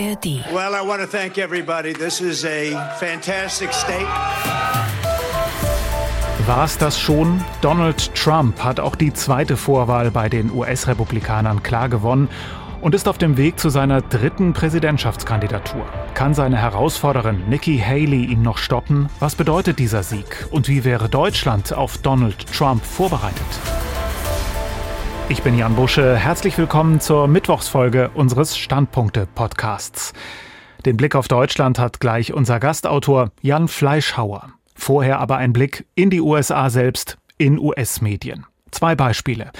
ARD. Well, I want to thank everybody. This is a fantastic state. War es das schon? Donald Trump hat auch die zweite Vorwahl bei den US-Republikanern klar gewonnen und ist auf dem Weg zu seiner dritten Präsidentschaftskandidatur. Kann seine Herausforderin Nikki Haley ihn noch stoppen? Was bedeutet dieser Sieg? Und wie wäre Deutschland auf Donald Trump vorbereitet? Ich bin Jan Busche. Herzlich willkommen zur Mittwochsfolge unseres Standpunkte-Podcasts. Den Blick auf Deutschland hat gleich unser Gastautor Jan Fleischhauer. Vorher aber ein Blick in die USA selbst, in US-Medien. Zwei Beispiele.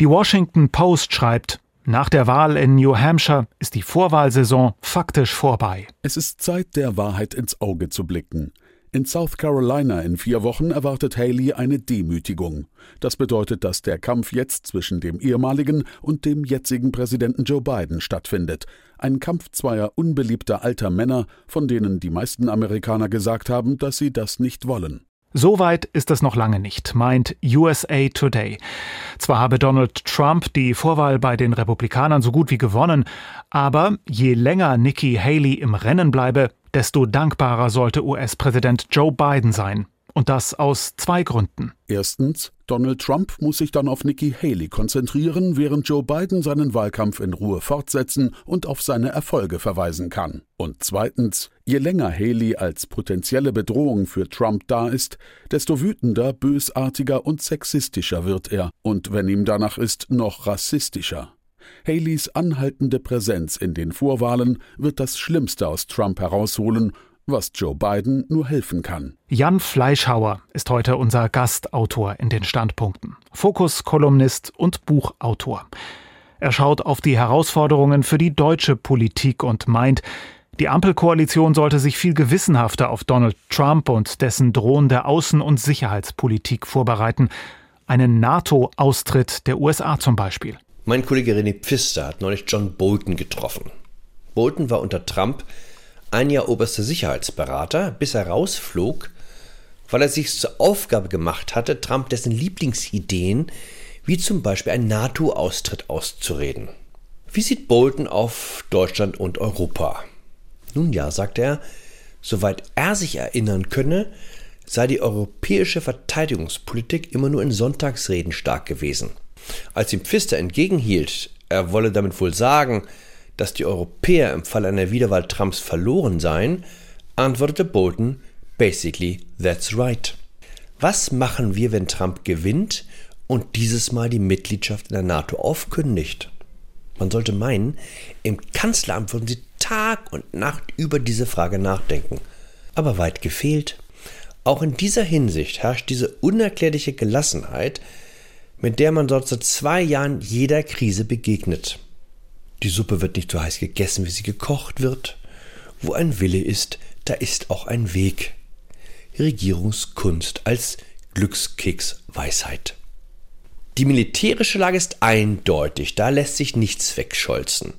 Die Washington Post schreibt, nach der Wahl in New Hampshire ist die Vorwahlsaison faktisch vorbei. Es ist Zeit, der Wahrheit ins Auge zu blicken. In South Carolina in vier Wochen erwartet Haley eine Demütigung. Das bedeutet, dass der Kampf jetzt zwischen dem ehemaligen und dem jetzigen Präsidenten Joe Biden stattfindet. Ein Kampf zweier unbeliebter alter Männer, von denen die meisten Amerikaner gesagt haben, dass sie das nicht wollen. So weit ist es noch lange nicht, meint USA Today. Zwar habe Donald Trump die Vorwahl bei den Republikanern so gut wie gewonnen, aber je länger Nikki Haley im Rennen bleibe, desto dankbarer sollte US-Präsident Joe Biden sein. Und das aus zwei Gründen. Erstens, Donald Trump muss sich dann auf Nikki Haley konzentrieren, während Joe Biden seinen Wahlkampf in Ruhe fortsetzen und auf seine Erfolge verweisen kann. Und zweitens, je länger Haley als potenzielle Bedrohung für Trump da ist, desto wütender, bösartiger und sexistischer wird er. Und wenn ihm danach ist, noch rassistischer. Haleys anhaltende Präsenz in den Vorwahlen wird das Schlimmste aus Trump herausholen, was Joe Biden nur helfen kann. Jan Fleischhauer ist heute unser Gastautor in den Standpunkten. Fokus-Kolumnist und Buchautor. Er schaut auf die Herausforderungen für die deutsche Politik und meint, die Ampelkoalition sollte sich viel gewissenhafter auf Donald Trump und dessen drohende Außen- und Sicherheitspolitik vorbereiten. Einen NATO-Austritt der USA zum Beispiel. Mein Kollege René Pfister hat neulich John Bolton getroffen. Bolton war unter Trump ein Jahr oberster Sicherheitsberater, bis er rausflog, weil er sich zur Aufgabe gemacht hatte, Trump dessen Lieblingsideen, wie zum Beispiel ein NATO-Austritt, auszureden. Wie sieht Bolton auf Deutschland und Europa? Nun ja, sagt er, soweit er sich erinnern könne, sei die europäische Verteidigungspolitik immer nur in Sonntagsreden stark gewesen. Als ihm Pfister entgegenhielt, er wolle damit wohl sagen, dass die Europäer im Fall einer Wiederwahl Trumps verloren seien, antwortete Bolton, basically that's right. Was machen wir, wenn Trump gewinnt und dieses Mal die Mitgliedschaft in der NATO aufkündigt? Man sollte meinen, im Kanzleramt würden sie Tag und Nacht über diese Frage nachdenken. Aber weit gefehlt. Auch in dieser Hinsicht herrscht diese unerklärliche Gelassenheit, mit der man dort seit zwei Jahren jeder Krise begegnet. Die Suppe wird nicht so heiß gegessen, wie sie gekocht wird. Wo ein Wille ist, da ist auch ein Weg. Regierungskunst als Glückskeks-Weisheit. Die militärische Lage ist eindeutig, da lässt sich nichts wegscholzen.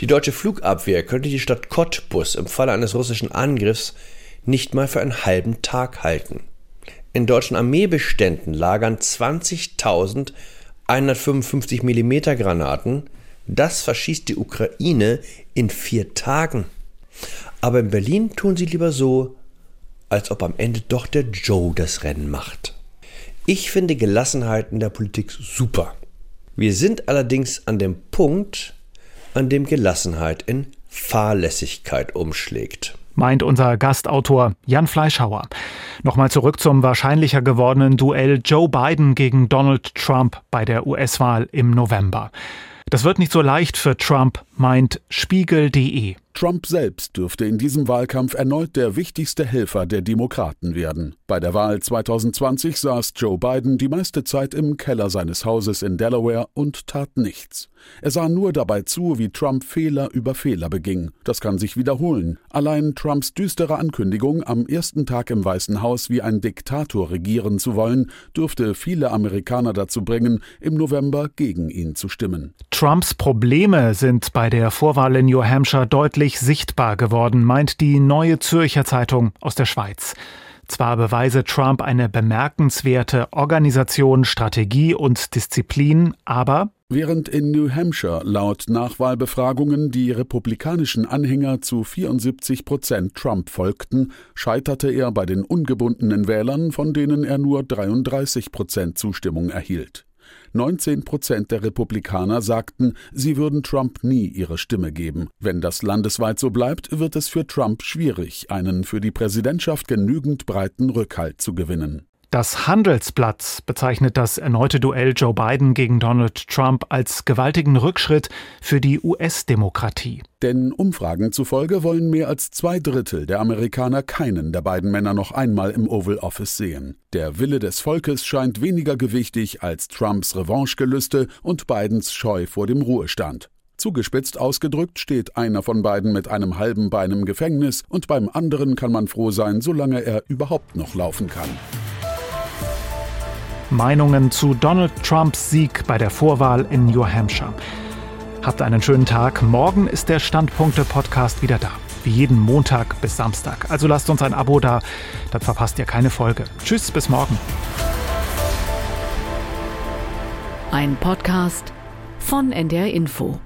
Die deutsche Flugabwehr könnte die Stadt Cottbus im Falle eines russischen Angriffs nicht mal für einen halben Tag halten. In deutschen Armeebeständen lagern 20.000 155 mm Granaten. Das verschießt die Ukraine in vier Tagen. Aber in Berlin tun sie lieber so, als ob am Ende doch der Joe das Rennen macht. Ich finde Gelassenheit in der Politik super. Wir sind allerdings an dem Punkt, an dem Gelassenheit in Fahrlässigkeit umschlägt meint unser Gastautor Jan Fleischhauer. Nochmal zurück zum wahrscheinlicher gewordenen Duell Joe Biden gegen Donald Trump bei der US-Wahl im November. Das wird nicht so leicht für Trump, meint Spiegel.de. Trump selbst dürfte in diesem Wahlkampf erneut der wichtigste Helfer der Demokraten werden. Bei der Wahl 2020 saß Joe Biden die meiste Zeit im Keller seines Hauses in Delaware und tat nichts. Er sah nur dabei zu, wie Trump Fehler über Fehler beging. Das kann sich wiederholen. Allein Trumps düstere Ankündigung, am ersten Tag im Weißen Haus wie ein Diktator regieren zu wollen, dürfte viele Amerikaner dazu bringen, im November gegen ihn zu stimmen. Trumps Probleme sind bei der Vorwahl in New Hampshire deutlich sichtbar geworden, meint die Neue Zürcher Zeitung aus der Schweiz. Zwar beweise Trump eine bemerkenswerte Organisation, Strategie und Disziplin, aber Während in New Hampshire laut Nachwahlbefragungen die republikanischen Anhänger zu 74 Prozent Trump folgten, scheiterte er bei den ungebundenen Wählern, von denen er nur 33 Prozent Zustimmung erhielt. 19 Prozent der Republikaner sagten, sie würden Trump nie ihre Stimme geben. Wenn das landesweit so bleibt, wird es für Trump schwierig, einen für die Präsidentschaft genügend breiten Rückhalt zu gewinnen. Das Handelsblatt bezeichnet das erneute Duell Joe Biden gegen Donald Trump als gewaltigen Rückschritt für die US-Demokratie. Denn Umfragen zufolge wollen mehr als zwei Drittel der Amerikaner keinen der beiden Männer noch einmal im Oval Office sehen. Der Wille des Volkes scheint weniger gewichtig als Trumps Revanchegelüste und Bidens Scheu vor dem Ruhestand. Zugespitzt ausgedrückt steht einer von beiden mit einem halben Bein im Gefängnis und beim anderen kann man froh sein, solange er überhaupt noch laufen kann. Meinungen zu Donald Trumps Sieg bei der Vorwahl in New Hampshire. Habt einen schönen Tag. Morgen ist der Standpunkte-Podcast wieder da. Wie jeden Montag bis Samstag. Also lasst uns ein Abo da, dann verpasst ihr keine Folge. Tschüss, bis morgen. Ein Podcast von NDR Info.